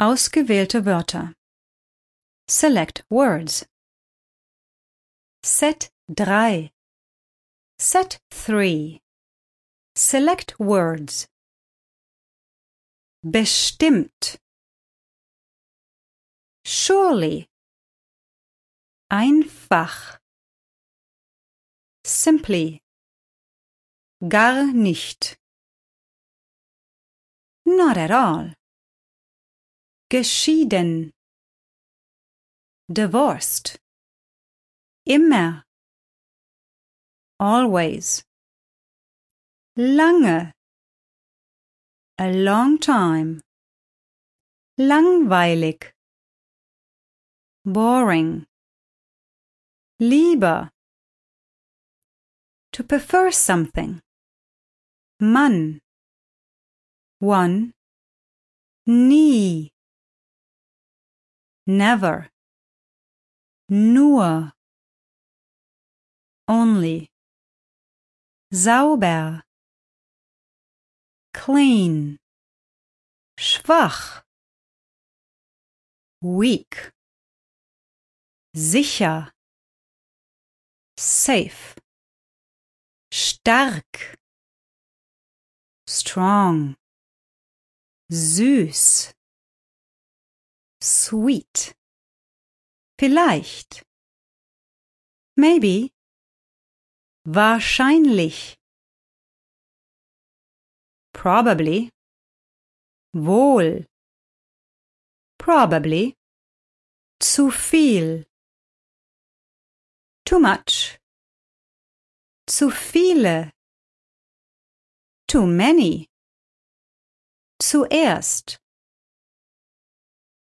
Ausgewählte Wörter. Select words. Set 3. Set 3. Select words. Bestimmt. Surely. Einfach. Simply. Gar nicht. Not at all. Geschieden. Divorced. Immer. Always. Lange. A long time. Langweilig. Boring. Lieber. To prefer something. Mann. One. Nie. Never. Nur. Only. Sauber. Clean. Schwach. Weak. Sicher. Safe. Stark. Strong. Süß. Sweet. Vielleicht. Maybe. Wahrscheinlich. Probably. Wohl. Probably. Zu viel. Too much. Zu viele. Too many. Zuerst.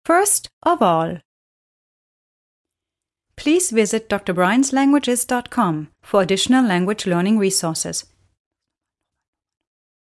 First of all. Please visit drbrianslanguages.com for additional language learning resources.